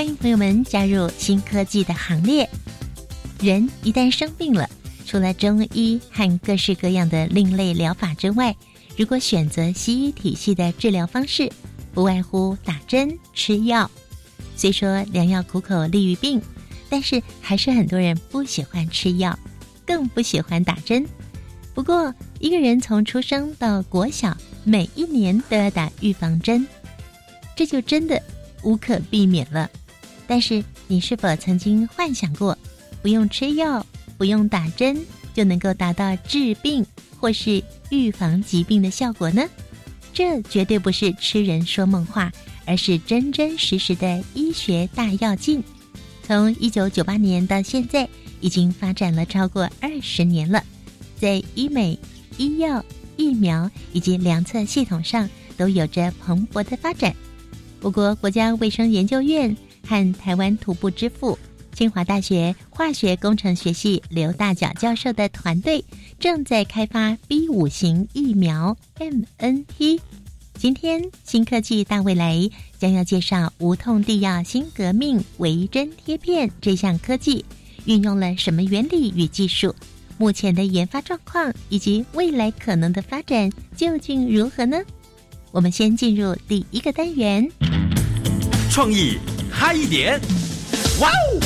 欢迎朋友们加入新科技的行列。人一旦生病了，除了中医和各式各样的另类疗法之外，如果选择西医体系的治疗方式，不外乎打针、吃药。虽说良药苦口利于病，但是还是很多人不喜欢吃药，更不喜欢打针。不过，一个人从出生到国小，每一年都要打预防针，这就真的无可避免了。但是，你是否曾经幻想过，不用吃药、不用打针，就能够达到治病或是预防疾病的效果呢？这绝对不是痴人说梦话，而是真真实实的医学大跃进。从一九九八年到现在，已经发展了超过二十年了，在医美、医药、疫苗以及量测系统上都有着蓬勃的发展。我国国家卫生研究院。和台湾徒步之父、清华大学化学工程学系刘大脚教授的团队正在开发 B 五型疫苗 MNT。今天新科技大未来将要介绍无痛地药新革命微针贴片这项科技运用了什么原理与技术？目前的研发状况以及未来可能的发展究竟如何呢？我们先进入第一个单元，创意。嗨一点！哇哦！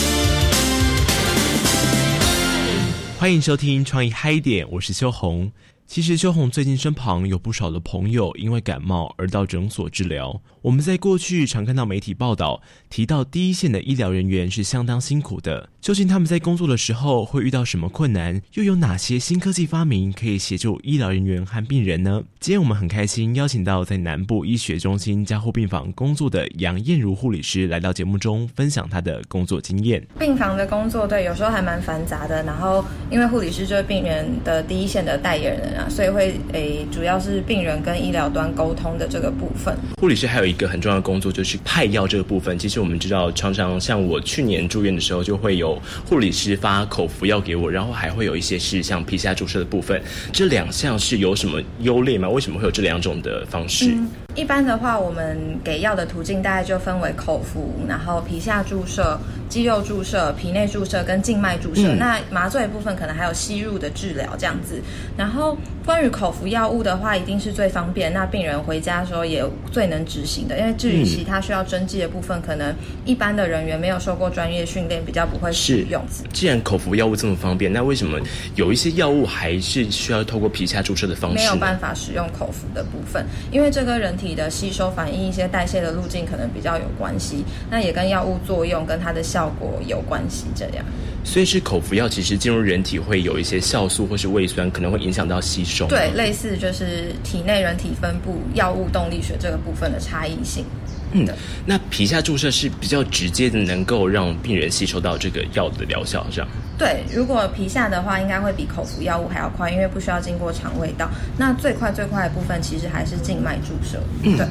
欢迎收听《创意嗨一点》，我是修红。其实秋红最近身旁有不少的朋友因为感冒而到诊所治疗。我们在过去常看到媒体报道提到，第一线的医疗人员是相当辛苦的。究竟他们在工作的时候会遇到什么困难？又有哪些新科技发明可以协助医疗人员和病人呢？今天我们很开心邀请到在南部医学中心加护病房工作的杨燕如护理师来到节目中分享她的工作经验。病房的工作对有时候还蛮繁杂的，然后因为护理师就是病人的第一线的代言人啊。所以会诶，主要是病人跟医疗端沟通的这个部分。护理师还有一个很重要的工作，就是派药这个部分。其实我们知道，常常像我去年住院的时候，就会有护理师发口服药给我，然后还会有一些是像皮下注射的部分。这两项是有什么优劣吗？为什么会有这两种的方式？一般的话，我们给药的途径大概就分为口服，然后皮下注射。肌肉注射、皮内注射跟静脉注射，那麻醉部分可能还有吸入的治疗这样子。然后关于口服药物的话，一定是最方便，那病人回家的时候也最能执行的。因为至于其他需要针剂的部分，可能一般的人员没有受过专业训练，比较不会使用。既然口服药物这么方便，那为什么有一些药物还是需要透过皮下注射的方式？没有办法使用口服的部分，因为这个人体的吸收反应、一些代谢的路径可能比较有关系。那也跟药物作用跟它的。效果有关系，这样。所以是口服药，其实进入人体会有一些酵素或是胃酸，可能会影响到吸收。对，类似就是体内人体分布药物动力学这个部分的差异性。嗯，那皮下注射是比较直接的，能够让病人吸收到这个药的疗效，这样。对，如果皮下的话，应该会比口服药物还要快，因为不需要经过肠胃道。那最快最快的部分，其实还是静脉注射。嗯，对。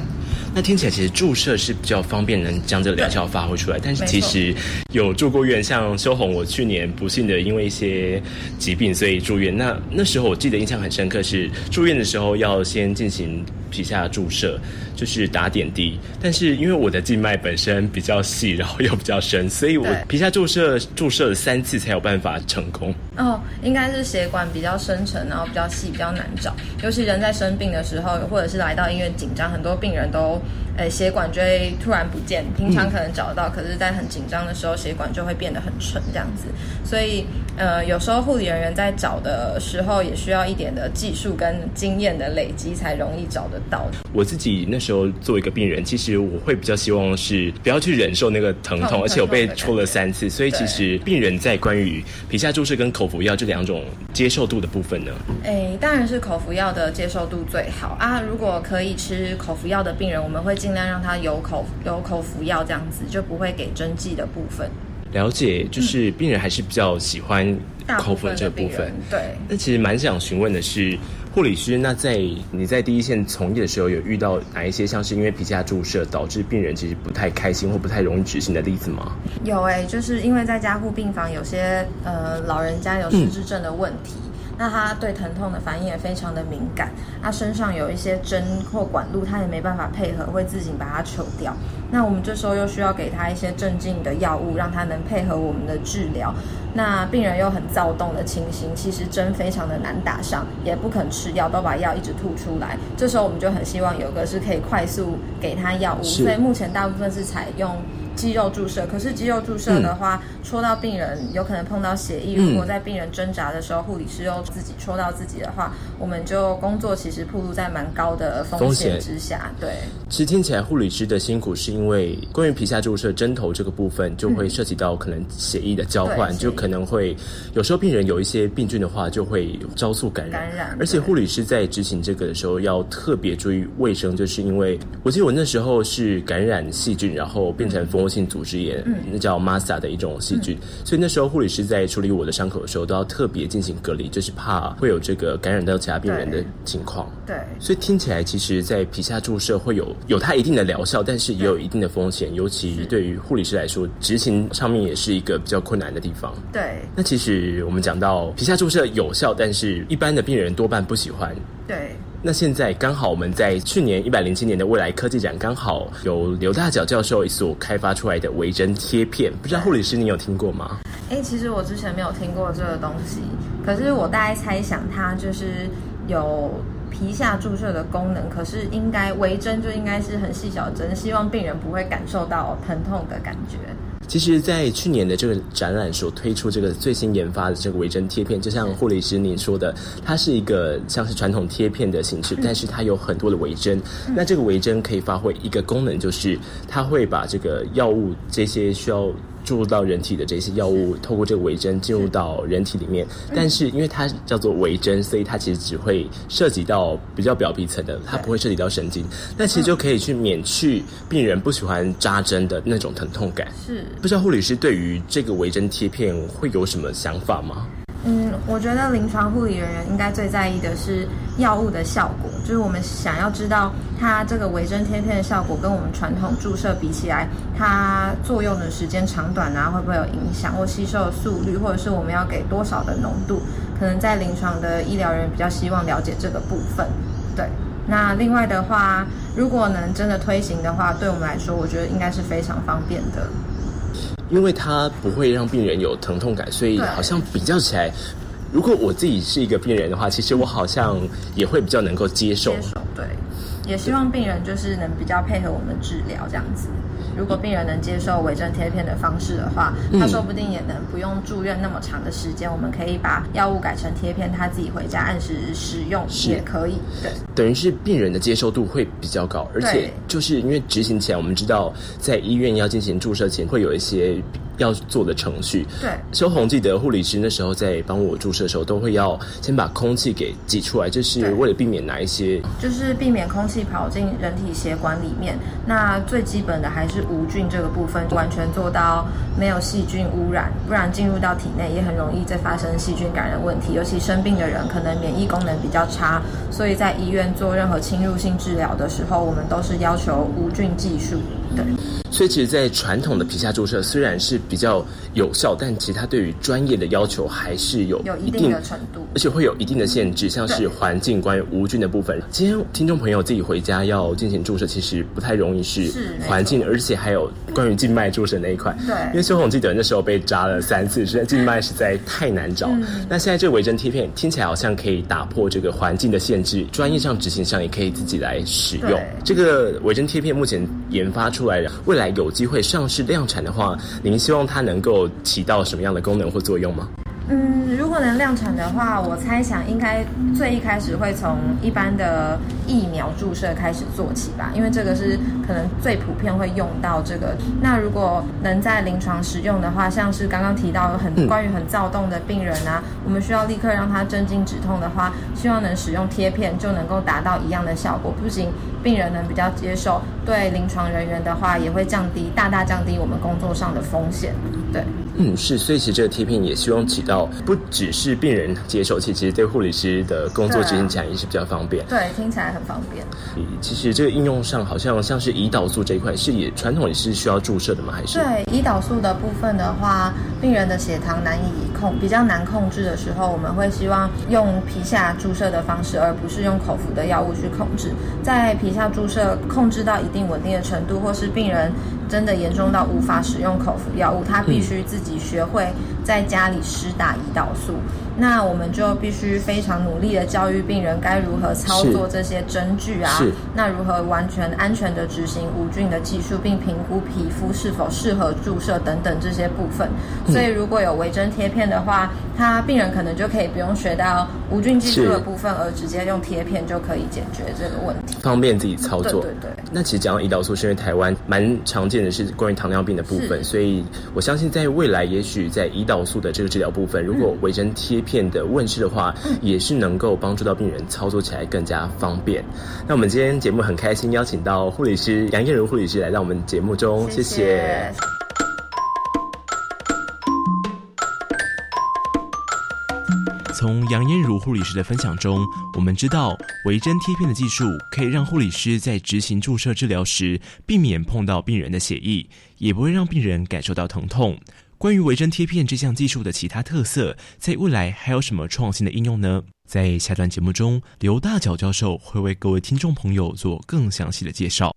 那听起来其实注射是比较方便，能将这个疗效发挥出来。但是其实有住过院，像修红，我去年不幸的因为一些疾病，所以住院。那那时候我记得印象很深刻，是住院的时候要先进行皮下注射，就是打点滴。但是因为我的静脉本身比较细，然后又比较深，所以我皮下注射注射了三次才有办法成功。哦，应该是血管比较深沉，然后比较细，比较难找。尤其人在生病的时候，或者是来到医院紧张，很多病人都。诶，血管就会突然不见，平常可能找得到，可是，在很紧张的时候，血管就会变得很沉，这样子。所以，呃，有时候护理人员在找的时候，也需要一点的技术跟经验的累积，才容易找得到。我自己那时候做一个病人，其实我会比较希望是不要去忍受那个疼痛，而且我被戳了三次，所以其实病人在关于皮下注射跟口服药这两种接受度的部分呢，诶，当然是口服药的接受度最好啊。如果可以吃口服药的病人，我们会。尽量让他有口有口服药这样子，就不会给针剂的部分。了解，就是病人还是比较喜欢口服这个部分。对。那其实蛮想询问的是，护理师，那在你在第一线从业的时候，有遇到哪一些像是因为皮下注射导致病人其实不太开心或不太容易执行的例子吗？有哎，就是因为在加护病房，有些呃老人家有失智症的问题。那他对疼痛的反应也非常的敏感，他身上有一些针或管路，他也没办法配合，会自行把它抽掉。那我们这时候又需要给他一些镇静的药物，让他能配合我们的治疗。那病人又很躁动的情形，其实针非常的难打上，也不肯吃药，都把药一直吐出来。这时候我们就很希望有个是可以快速给他药物，所以目前大部分是采用。肌肉注射，可是肌肉注射的话，戳到病人有可能碰到血液。如果在病人挣扎的时候，护理师又自己戳到自己的话，我们就工作其实暴露在蛮高的风险之下。对，其实听起来护理师的辛苦，是因为关于皮下注射针头这个部分，就会涉及到可能血液的交换，就可能会有时候病人有一些病菌的话，就会招速感染。感染。而且护理师在执行这个的时候，要特别注意卫生，就是因为我记得我那时候是感染细菌，然后变成蜂窝性组织炎，那叫 MASA 的一种细菌，所以那时候护理师在处理我的伤口的时候，都要特别进行隔离，就是怕会有这个感染到其他病人的情况。对，所以听起来，其实，在皮下注射会有有它一定的疗效，但是也有一定的风险，尤其对于护理师来说，执行上面也是一个比较困难的地方。对，那其实我们讲到皮下注射有效，但是一般的病人多半不喜欢。对。那现在刚好我们在去年一百零七年的未来科技展，刚好有刘大脚教授所开发出来的微针贴片，不知道护理师你有听过吗？哎，其实我之前没有听过这个东西，可是我大概猜想它就是有皮下注射的功能，可是应该微针就应该是很细小针，希望病人不会感受到疼痛的感觉。其实，在去年的这个展览所推出这个最新研发的这个微针贴片，就像护理师您说的，它是一个像是传统贴片的形式，但是它有很多的微针。那这个微针可以发挥一个功能，就是它会把这个药物这些需要。注入到人体的这些药物，透过这个微针进入到人体里面，但是因为它叫做微针，所以它其实只会涉及到比较表皮层的，它不会涉及到神经。那其实就可以去免去病人不喜欢扎针的那种疼痛感。是，不知道护理师对于这个微针贴片会有什么想法吗？嗯，我觉得临床护理人员应该最在意的是药物的效果，就是我们想要知道它这个微针贴片的效果跟我们传统注射比起来，它作用的时间长短啊，会不会有影响，或吸收的速率，或者是我们要给多少的浓度，可能在临床的医疗人员比较希望了解这个部分。对，那另外的话，如果能真的推行的话，对我们来说，我觉得应该是非常方便的。因为它不会让病人有疼痛感，所以好像比较起来，如果我自己是一个病人的话，其实我好像也会比较能够接受。接受，对，也希望病人就是能比较配合我们治疗这样子。如果病人能接受微针贴片的方式的话，他说不定也能不用住院那么长的时间。我们可以把药物改成贴片，他自己回家按时使用也可以。对，等于是病人的接受度会比较高，而且就是因为执行前，我们知道在医院要进行注射前会有一些。要做的程序，对，修红记得护理师那时候在帮我注射的时候，都会要先把空气给挤出来，这是为了避免哪一些？就是避免空气跑进人体血管里面。那最基本的还是无菌这个部分，完全做到没有细菌污染，不然进入到体内也很容易再发生细菌感染问题。尤其生病的人可能免疫功能比较差，所以在医院做任何侵入性治疗的时候，我们都是要求无菌技术。对。所以，其实，在传统的皮下注射虽然是比较有效，但其实它对于专业的要求还是有有一定的程度，而且会有一定的限制，像是环境关于无菌的部分。今天听众朋友自己回家要进行注射，其实不太容易是环境，而且还有关于静脉注射那一块。对，因为修红记得那时候被扎了三次，实在静脉实在太难找。那现在这个微针贴片听起来好像可以打破这个环境的限制，专业上执行上也可以自己来使用。这个微针贴片目前研发出来的，未来。有机会上市量产的话，您希望它能够起到什么样的功能或作用吗？嗯，如果能量产的话，我猜想应该最一开始会从一般的疫苗注射开始做起吧，因为这个是可能最普遍会用到这个。那如果能在临床使用的话，像是刚刚提到很关于很躁动的病人啊，我们需要立刻让他镇静止痛的话，希望能使用贴片就能够达到一样的效果。不仅病人能比较接受，对临床人员的话也会降低大大降低我们工作上的风险。对，嗯，是，所以其实这个贴片也希望起到不只是病人接受，其实对护理师的工作执行起来也是比较方便。对，听起来很方便。其实这个应用上好像像是胰岛素这一块，是也传统也是需要注射的吗？还是？对，胰岛素的部分的话，病人的血糖难以控，比较难控制的时候，我们会希望用皮下注射的方式，而不是用口服的药物去控制。在皮下注射控制到一定稳定的程度，或是病人真的严重到无法使用口服药物，他必须自己学会在家里施打胰岛素。那我们就必须非常努力的教育病人该如何操作这些针具啊，那如何完全安全的执行无菌的技术，并评估皮肤是否适合注射等等这些部分。所以如果有微针贴片的话，他病人可能就可以不用学到无菌技术的部分，而直接用贴片就可以解决这个问题，方便自己操作。对对。那其实讲到胰岛素，是因为台湾蛮常见的是关于糖尿病的部分，所以我相信在未来，也许在胰岛素的这个治疗部分，如果微针贴片的问世的话，也是能够帮助到病人操作起来更加方便。那我们今天节目很开心，邀请到护理师杨燕如护理师来到我们节目中，谢谢。从杨燕如护理师的分享中，我们知道微针贴片的技术可以让护理师在执行注射治疗时，避免碰到病人的血液，也不会让病人感受到疼痛。关于微针贴片这项技术的其他特色，在未来还有什么创新的应用呢？在下段节目中，刘大脚教授会为各位听众朋友做更详细的介绍。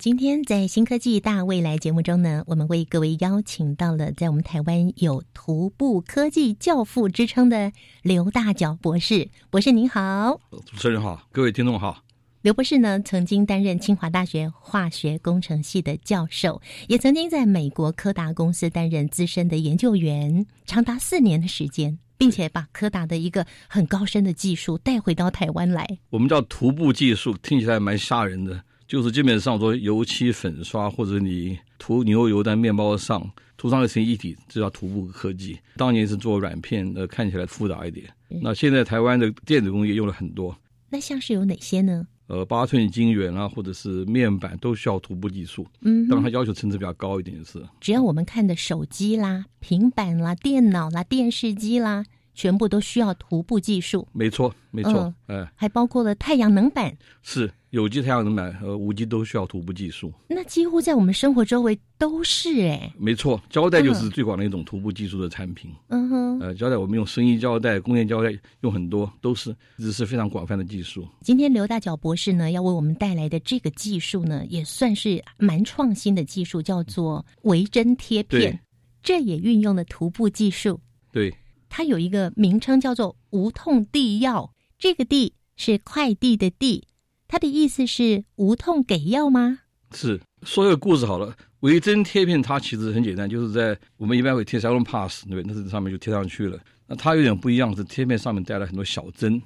今天在新科技大未来节目中呢，我们为各位邀请到了在我们台湾有徒步科技教父之称的刘大脚博士。博士您好，主持人好，各位听众好。刘博士呢，曾经担任清华大学化学工程系的教授，也曾经在美国柯达公司担任资深的研究员，长达四年的时间，并且把柯达的一个很高深的技术带回到台湾来。我们叫徒步技术，听起来蛮吓人的。就是基本上说，油漆粉刷或者你涂牛油在面包上涂上一层一体，这叫涂布科技。当年是做软片，呃，看起来复杂一点。那现在台湾的电子工业用了很多。那像是有哪些呢？呃，八寸晶圆啊，或者是面板都需要涂布技术。嗯，当然它要求层次比较高一点是。只要我们看的手机啦、平板啦、电脑啦、电视机啦。全部都需要徒步技术，没错，没错，呃，还包括了太阳能板，是有机太阳能板和无机都需要徒步技术。那几乎在我们生活周围都是哎，没错，胶带就是最广的一种徒步技术的产品。嗯哼，呃，胶带我们用生意胶带、工业胶带用很多，都是这是非常广泛的技术。今天刘大脚博士呢要为我们带来的这个技术呢，也算是蛮创新的技术，叫做微针贴片，这也运用了徒步技术。对。它有一个名称叫做无痛递药，这个“递”是快递的“递”，它的意思是无痛给药吗？是说一个故事好了，微针贴片它其实很简单，就是在我们一般会贴 Salon Pass，对不对？那是上面就贴上去了。那它有点不一样，是贴片上面带了很多小针，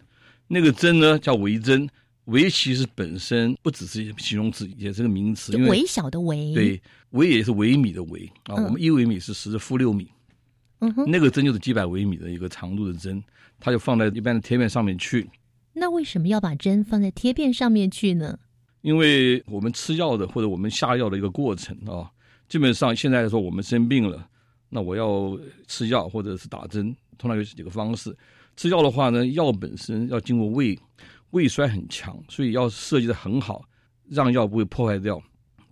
那个针呢叫微针，微其实本身不只是形容词，也是个名词，因为微小的微，对，微也是微米的微啊。我们一微米是十负六米。那个针就是几百微米的一个长度的针，它就放在一般的贴片上面去。那为什么要把针放在贴片上面去呢？因为我们吃药的或者我们下药的一个过程啊，基本上现在来说我们生病了，那我要吃药或者是打针，通常有几个方式。吃药的话呢，药本身要经过胃，胃衰很强，所以要设计的很好。让药不会破坏掉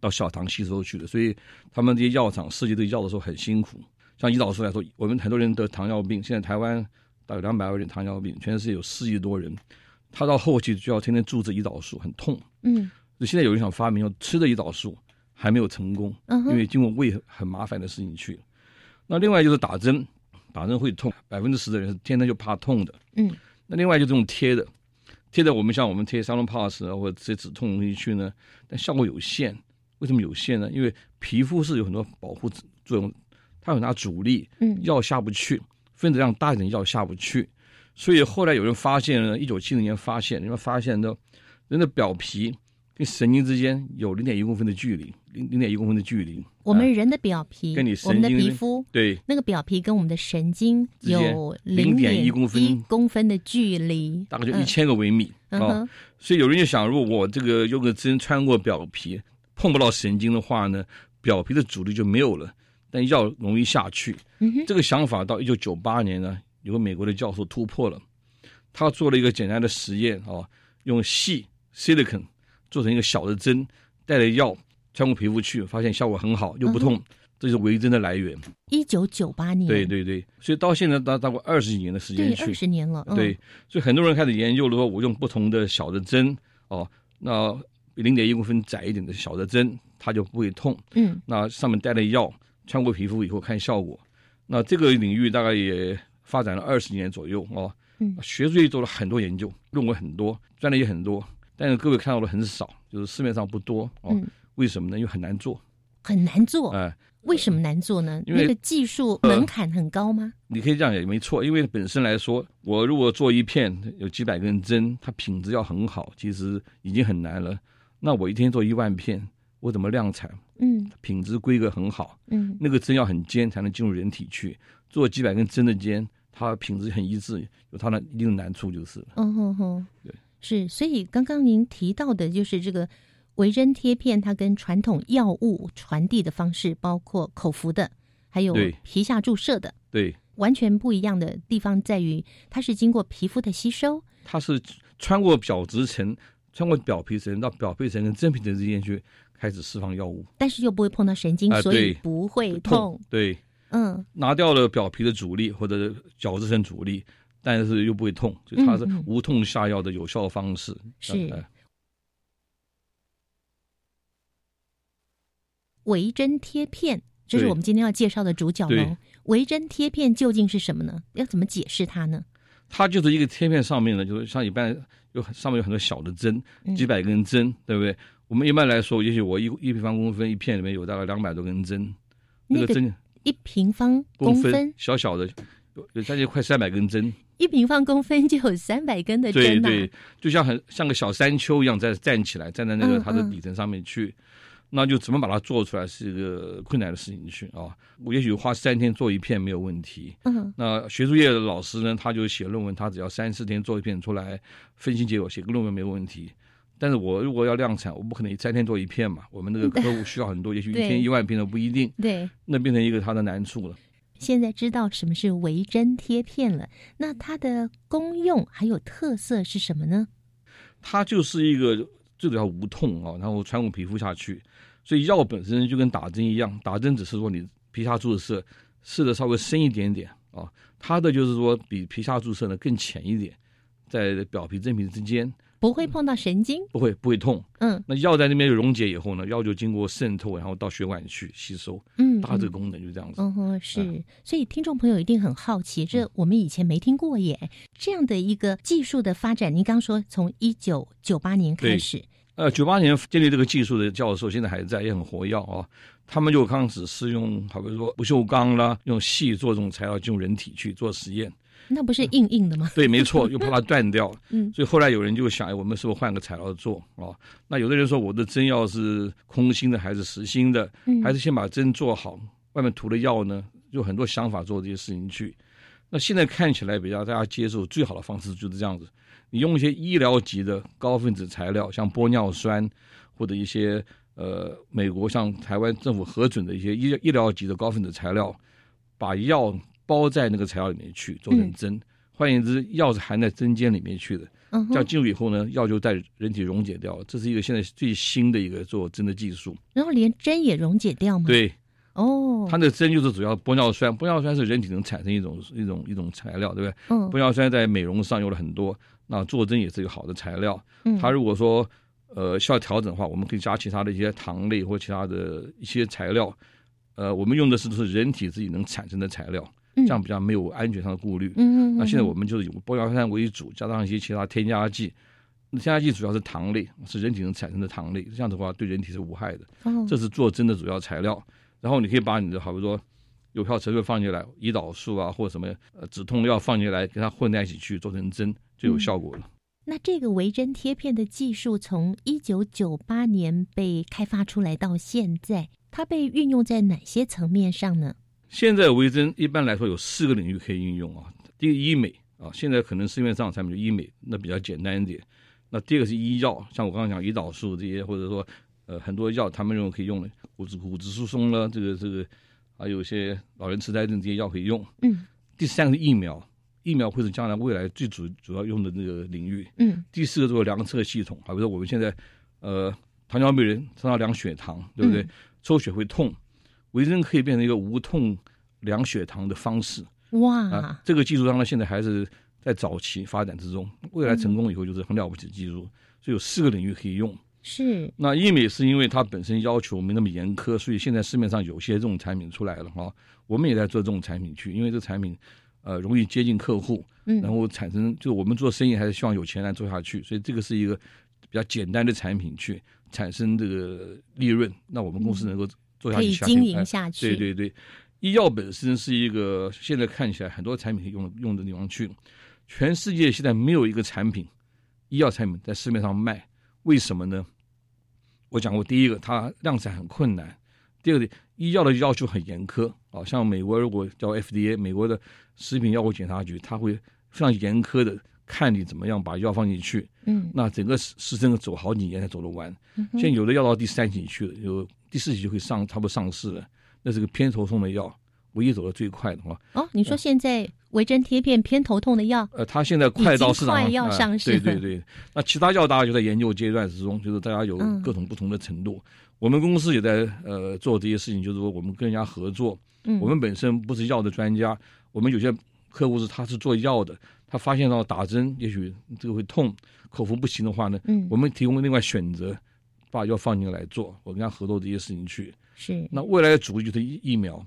到小肠吸收去的。所以他们这些药厂设计这个药的时候很辛苦。像胰岛素来说，我们很多人得糖尿病，现在台湾大概两百万人糖尿病，全世界有四亿多人，他到后期就要天天注射胰岛素，很痛。嗯，现在有人想发明吃的胰岛素，还没有成功，因为经过胃很麻烦的事情去。那另外就是打针，打针会痛，百分之十的人是天天就怕痛的。嗯，那另外就这种贴的，贴的我们像我们贴沙龙 pass 啊或者这些止痛东西去呢，但效果有限。为什么有限呢？因为皮肤是有很多保护作用，它有拿阻力，嗯。药下不去，分子量大一点药下不去，所以后来有人发现呢，一九七零年发现，人们发现呢，人的表皮跟神经之间有零点一公分的距离，零零点一公分的距离。我们啊人的表皮，跟你我们的皮肤，对。那个表皮跟我们的神经有零0.1一公分公分的距离，大概就嗯。一千个微米啊、所以有人就想，如果我这个用个针穿过表皮，碰不到神经的话呢，表皮的阻力就没有了，但药容易下去。嗯这个想法到一九九八年呢，有个美国的教授突破了，他做了一个简单的实验啊，用细 silicon 做成一个小的针，带着药穿过皮肤去，发现效果很好，又不痛，这就是维针的来源。一九九八年，对对对，所以到现在大大概二十几年的时间对，去。二，十年了，嗯。对，所以很多人开始研究了，说我用不同的小的针哦，那比零点一公分窄一点的小的针，它就不会痛。嗯。那上面带了药，穿过皮肤以后看效果。那这个领域大概也发展了二十年左右哦。嗯学术界做了很多研究，论文很多，专利也很多，但是各位看到的很少，就是市面上不多哦。嗯，为什么呢？因为很难做。很难做，哎、为什么难做呢？因为那个技术呃门槛很高吗？你可以这样也没错，因为本身来说，我如果做一片有几百根针，它品质要很好，其实已经很难了。那我一天做一万片，我怎么量产？嗯品质规格很好，嗯那个针要很尖才能进入人体去。做几百根针的尖，它品质很一致，有它的一定的难处就是了。嗯哼哼，对，是，所以刚刚您提到的就是这个维针贴片，它跟传统药物传递的方式，包括口服的，还有皮下注射的，对，完全不一样的地方在于，它是经过皮肤的吸收，它是穿过角质层，穿过表皮层到表皮层跟真皮层之间去开始释放药物，但是又不会碰到神经，所以不会痛。对，嗯拿掉了表皮的阻力或者角质层阻力，但是又不会痛，所以它是无痛下药的有效方式。是维针贴片，这是我们今天要介绍的主角喽维。针贴片究竟是什么呢？要怎么解释它呢？它就是一个贴片上面呢，就是像一般有上面有很多小的针，嗯几百根针，对不对？我们一般来说，也许我一一平方公分一片里面有大概两百多根针，那个个针一平方公公分，小小的，有有将近快三百根针，一平方公分就有三百根的针呐、对，就像很像个小山丘一样在站起来，站在那个它的底层上面去。那就怎么把它做出来是一个困难的事情去啊！我也许花三天做一片没有问题，嗯那学术界的老师呢，他就写论文，他只要三四天做一片出来，分析结果，写个论文没有问题。但是我如果要量产，我不可能三天做一片嘛，我们那个客户需要很多，也许一天一万片都不一定，对。那变成一个它的难处了。现在知道什么是微针贴片了，那它的功用还有特色是什么呢？它就是一个最主要无痛啊，然后穿过皮肤下去，所以药本身就跟打针一样，打针只是说你皮下注射射的稍微深一点点啊，它的就是说比皮下注射呢更浅一点，在表皮真皮之间不会碰到神经。不会不会痛。嗯那药在那边溶解以后呢，药就经过渗透，然后到血管去吸收，嗯，大概这个功能就这样子。嗯哼，是，所以听众朋友一定很好奇，这我们以前没听过耶。这样的一个技术的发展，您刚说从一九九八年开始，呃，九八年建立这个技术的教授现在还在，也很活跃啊。他们就刚开始是用，好比说不锈钢啦，用细做这种材料进入人体去做实验。那不是硬硬的吗？对，没错，又怕它断掉。嗯所以后来有人就想，哎，我们是不是换个材料做啊？那有的人说，我的针要是空心的还是实心的？嗯还是先把针做好，外面涂的药呢？有很多想法做这些事情去。那现在看起来比较大家接受最好的方式就是这样子：你用一些医疗级的高分子材料，像玻尿酸或者一些呃美国像台湾政府核准的一些医医疗级的高分子材料，把药包在那个材料里面去做成针。换言之，药是含在针尖里面去的，嗯，这样进入以后呢，药就在人体溶解掉了。这是一个现在最新的一个做针的技术。然后连针也溶解掉吗？，对，哦，它那个针就是主要玻尿酸，玻尿酸是人体能产生一种一种一种材料，对不对？嗯玻尿酸在美容上用了很多，那做针也是一个好的材料。嗯它如果说呃需要调整的话，我们可以加其他的一些糖类或其他的一些材料。呃，我们用的是都是人体自己能产生的材料，嗯这样比较没有安全上的顾虑。嗯嗯，那现在我们们就是以玻尿酸为主，加上一些其他添加剂。添加剂主要是糖类，是人体能产生的糖类，这样的话对人体是无害的。哦这是做针的主要材料。然后你可以把你的，好比说有效成分放进来，胰岛素啊或者什么呃止痛药放进来，跟它混在一起去做成针，就有效果了。那这个微针贴片的技术从一九九八年被开发出来到现在，它被运用在哪些层面上呢？现在微针一般来说有四个领域可以应用啊。第一个医美啊，现在可能市面上的产品就医美，那比较简单一点。那第二个是医药，像我刚刚讲胰岛素这些，或者说呃很多药他们认为可以用的，骨质骨质疏松了，这个这个还有一些老人痴呆症这些药可以用。嗯第三个是疫苗，疫苗会是将来未来最主主要用的那个领域。嗯第四个做量测系统，好比说我们现在呃糖尿病人常常量血糖，对不对？嗯抽血会痛，微针可以变成一个无痛量血糖的方式哇，啊。这个技术当然现在还是在早期发展之中，未来成功以后就是很了不起的技术。所以有四个领域可以用。是那医美是因为它本身要求没那么严苛，所以现在市面上有些这种产品出来了哈、我们也在做这种产品去，因为这产品呃容易接近客户，嗯然后产生就我们做生意还是希望有钱来做下去，所以这个是一个比较简单的产品去产生这个利润，那我们公司能够做下可以经营哎下去。对对对，医药本身是一个现在看起来很多产品用用的地方去，全世界现在没有一个产品，医药产品在市面上卖，为什么呢？我讲过，第一个它量产很困难，第二个医药的要求很严苛啊，像美国如果叫 FDA 美国的食品药物检查局，它会非常严苛的看你怎么样把药放进去，嗯，那整个时时程走好几年才走得完。嗯现在有的药到第三期去了，有第四期就会上，差不多上市了。那是个偏头痛的药，唯一走的最快的话，哦，你说现在维针贴片偏头痛的药，呃，它现在快到市场快要呃上市了对对对，那其他药大家就在研究阶段之中，就是大家有嗯各种不同的程度。我们公司也在呃做这些事情，就是说我们跟人家合作。嗯，我们本身不是药的专家，我们有些客户是他是做药的，他发现到打针也许这个会痛，口服不行的话呢，嗯我们提供另外选择，把药放进来做，我跟他合作这些事情去。是那未来的主力就是疫疫苗，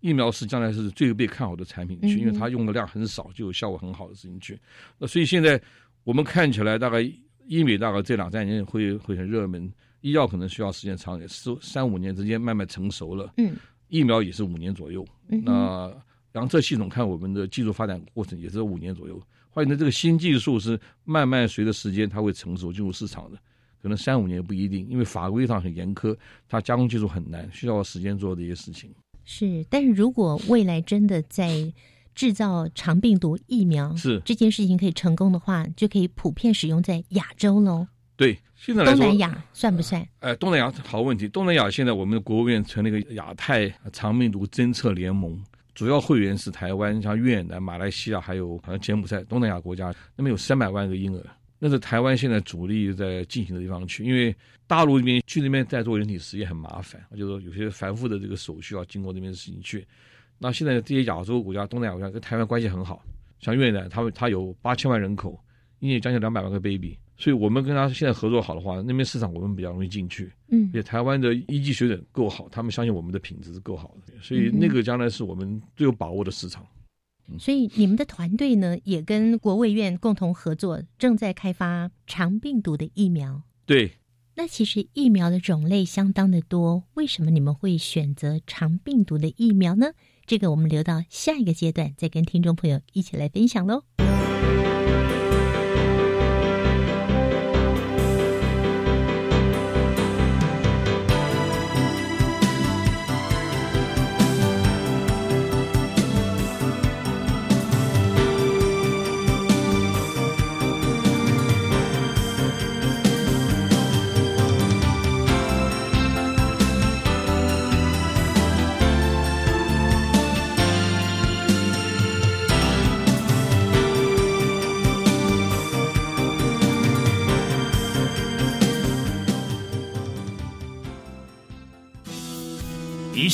疫苗是将来是最被看好的产品去，嗯因为它用的量很少，就有效果很好的事情去。那所以现在我们看起来大概医美大概这两三年会会很热门，医药可能需要时间长一点，四三五年之间慢慢成熟了。嗯疫苗也是五年左右。那量测系统看我们的技术发展过程也是五年左右。换言之，这个新技术是慢慢随着时间它会成熟进入市场的，可能三五年不一定，因为法规上很严苛，它加工技术很难，需要时间做这些事情。是，但是如果未来真的在制造长病毒疫苗是这件事情可以成功的话，就可以普遍使用在亚洲喽。对，现在来说，东南亚算不算？哎，东南亚好问题。东南亚现在我们的国务院成立一个亚太长病毒侦测联盟，主要会员是台湾、像越南、马来西亚，还有好像柬埔寨东南亚国家，那么有三百万个婴儿。那是台湾现在主力在进行的地方去，因为大陆那边去那边再做人体实验很麻烦，就是说有些繁复的这个手续要经过那边的事情去。那现在这些亚洲国家、东南亚国家跟台湾关系很好，像越南，他们他有八千万人口，一年将近两百万个 baby，所以我们跟他现在合作好的话，那边市场我们比较容易进去。嗯而且台湾的一级水准够好，他们相信我们的品质是够好的，所以那个将来是我们最有把握的市场。所以你们的团队呢，也跟国卫院共同合作，正在开发长病毒的疫苗。对，那其实疫苗的种类相当的多，为什么你们会选择长病毒的疫苗呢？这个我们留到下一个阶段再跟听众朋友一起来分享喽。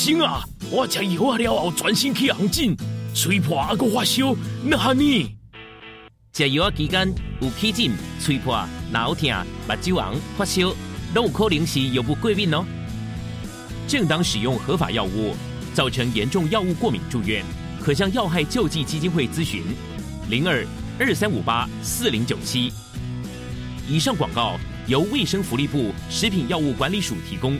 生啊，我吃药啊了后，全身起红疹，吹破还个发烧，那哈呢？食药期间有起疹、吹破、脑疼、目睭红、发烧，都有可能是药物过敏哦。正当使用合法药物，造成严重药物过敏住院，可向药害救济基金会咨询：零二二三五八四零九七。以上广告由卫生福利部食品药物管理署提供。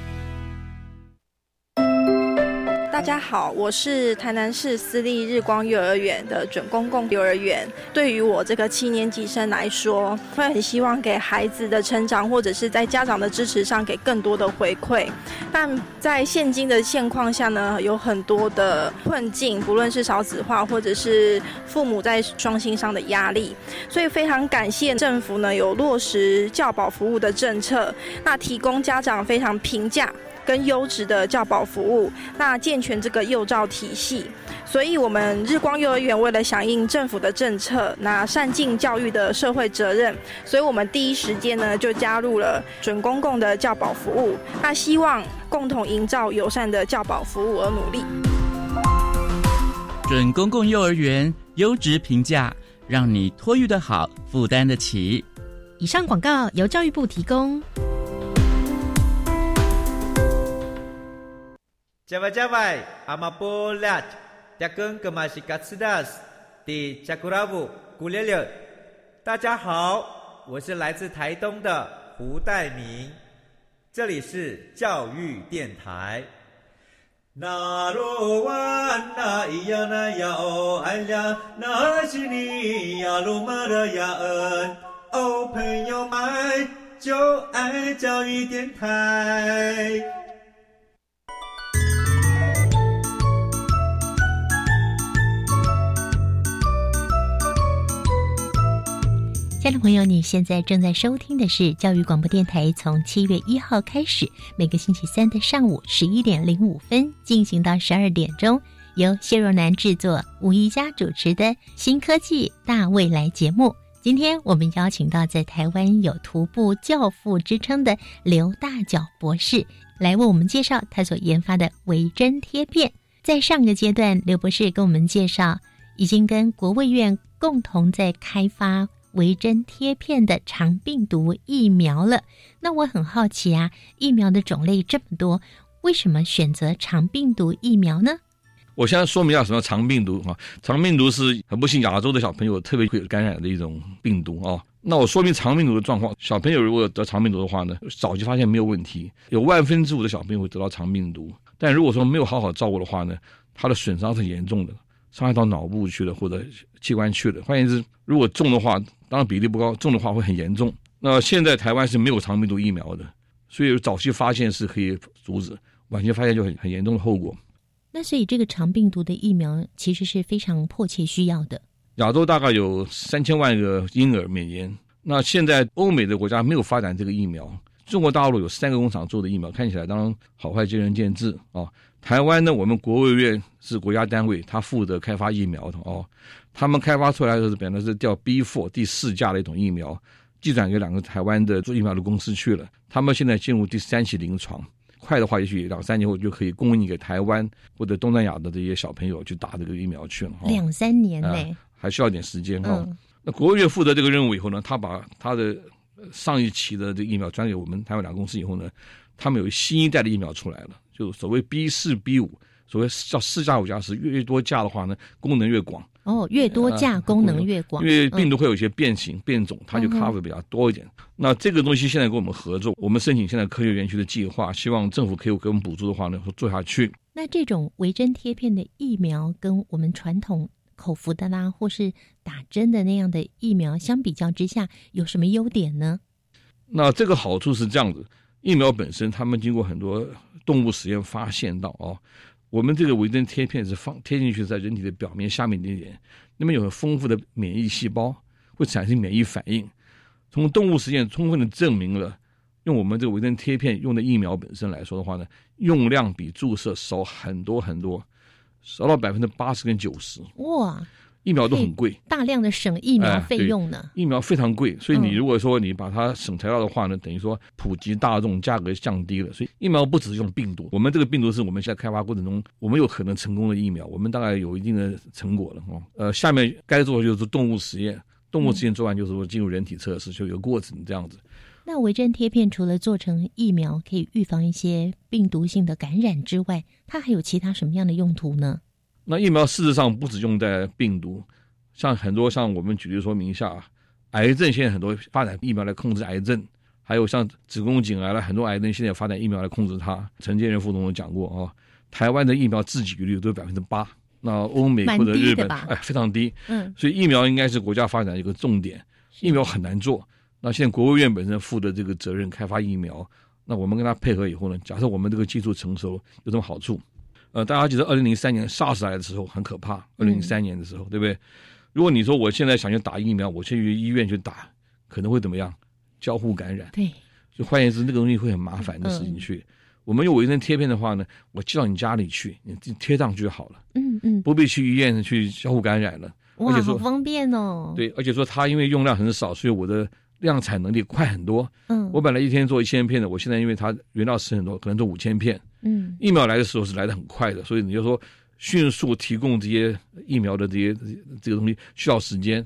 大家好，我是台南市私立日光幼儿园的准公共幼儿园。对于我这个七年级生来说，会很希望给孩子的成长，或者是在家长的支持上给更多的回馈。但在现今的现况下呢，有很多的困境，不论是少子化，或者是父母在双薪上的压力，所以非常感谢政府呢有落实教保服务的政策，那提供家长非常平价。跟优质的教保服务，那健全这个幼照体系，所以我们日光幼儿园为了响应政府的政策，那善尽教育的社会责任，所以我们第一时间呢就加入了准公共的教保服务，那希望共同营造友善的教保服务而努力。准公共幼儿园优质评价，让你托育的好，负担得起。以上广告由教育部提供。加外加外，阿玛波拉，扎根格玛西卡斯达斯，迪加古拉布古列列。大家好，我是来自台东的胡代明，这里是教育电台。那罗哇那咿呀那呀哦哎呀，那是你呀鲁玛的呀恩哦，朋友们就爱教育电台。亲爱的朋友，你现在正在收听的是教育广播电台，从七月一号开始，每个星期三的上午十一点零五分进行到十二点钟，由谢若楠制作、吴一佳主持的新科技大未来节目。今天我们邀请到在台湾有徒步教父之称的刘大脚博士，来为我们介绍他所研发的微针贴片。在上个阶段，刘博士跟我们介绍，已经跟国卫院共同在开发。微针贴片的肠病毒疫苗了，那我很好奇啊，疫苗的种类这么多，为什么选择肠病毒疫苗呢？我现在说明一下什么肠病毒啊？肠病毒是很不幸亚洲的小朋友特别会感染的一种病毒啊。那我说明肠病毒的状况，小朋友如果得肠病毒的话呢，早期发现没有问题，有万分之五的小朋友会得到肠病毒，但如果说没有好好照顾的话呢，它的损伤是严重的。伤害到脑部去了，或者器官去了。换言之，如果重的话，当然比例不高；重的话会很严重。那现在台湾是没有长病毒疫苗的，所以早期发现是可以阻止，晚期发现就很很严重的后果。那所以这个长病毒的疫苗其实是非常迫切需要的。亚洲大概有三千万个婴儿每年，那现在欧美的国家没有发展这个疫苗，中国大陆有三个工厂做的疫苗，看起来当然好坏见仁见智啊。台湾呢，我们国务院是国家单位，他负责开发疫苗的哦。他们开发出来的是，本来是叫 B four 第四价的一种疫苗，寄转给两个台湾的做疫苗的公司去了。他们现在进入第三期临床，快的话也许两三年后就可以供应给台湾或者东南亚的这些小朋友去打这个疫苗去了。两三年内还需要点时间哈。那国务院负责这个任务以后呢，他把他的上一期的这疫苗转给我们台湾两个公司以后呢，他们有新一代的疫苗出来了。就所谓 B 四 B 五，所谓叫四价五价是越多价的话呢，功能越广。哦，越多价功能越广。因为病毒会有一些变形变种，它就 cover 比较多一点。那这个东西现在跟我们合作，我们申请现在科学园区的计划，希望政府可以给我们补助的话呢，做下去。那这种微针贴片的疫苗跟我们传统口服的啦，或是打针的那样的疫苗相比较之下，有什么优点呢？那这个好处是这样子。疫苗本身，他们经过很多动物实验发现到哦，我们这个微针贴片是放贴进去在人体的表面下面一点点，那么有丰富的免疫细胞会产生免疫反应。从动物实验充分的证明了，用我们这个微针贴片用的疫苗本身来说的话呢，用量比注射少很多很多，少到百分之八十跟九十。哇！疫苗都很贵，大量的省疫苗费用呢？疫苗非常贵，所以你如果说你把它省材料的话呢，等于说普及大众，价格降低了。所以疫苗不只是用病毒，我们这个病毒是我们现在开发过程中，我们有可能成功的疫苗，我们大概有一定的成果了哦。呃，下面该做的就是动物实验，动物实验做完就是说进入人体测试，就有过程这样子。那维珍贴片除了做成疫苗可以预防一些病毒性的感染之外，它还有其他什么样的用途呢？那疫苗事实上不止用在病毒，像很多像我们举例说明一下，癌症现在很多发展疫苗来控制癌症，还有像子宫颈癌了很多癌症现在发展疫苗来控制它。陈建仁副总统讲过啊，台湾的疫苗自给率都有百分之八，那欧美或者日本哎非常低，嗯，所以疫苗应该是国家发展一个重点。疫苗很难做，那现在国务院本身负的这个责任开发疫苗，那我们跟他配合以后呢，假设我们这个技术成熟，有什么好处？呃，大家记得二零零三年 SARS 来的时候很可怕。二零零三年的时候，对不对？如果你说我现在想去打疫苗，我去医院去打，可能会怎么样？交互感染。对。就换言之，那个东西会很麻烦的事情去。我们用卫生贴片的话呢，我寄到你家里去，你贴上去就好了。嗯嗯。不必去医院去交互感染了。哇，好方便哦。对，而且说它因为用量很少，所以我的量产能力快很多。嗯。我本来一天做一千片的，我现在因为它原料吃很多，可能做五千片。嗯，疫苗来的时候是来的很快的，所以你就说迅速提供这些疫苗的这些这个东西需要时间，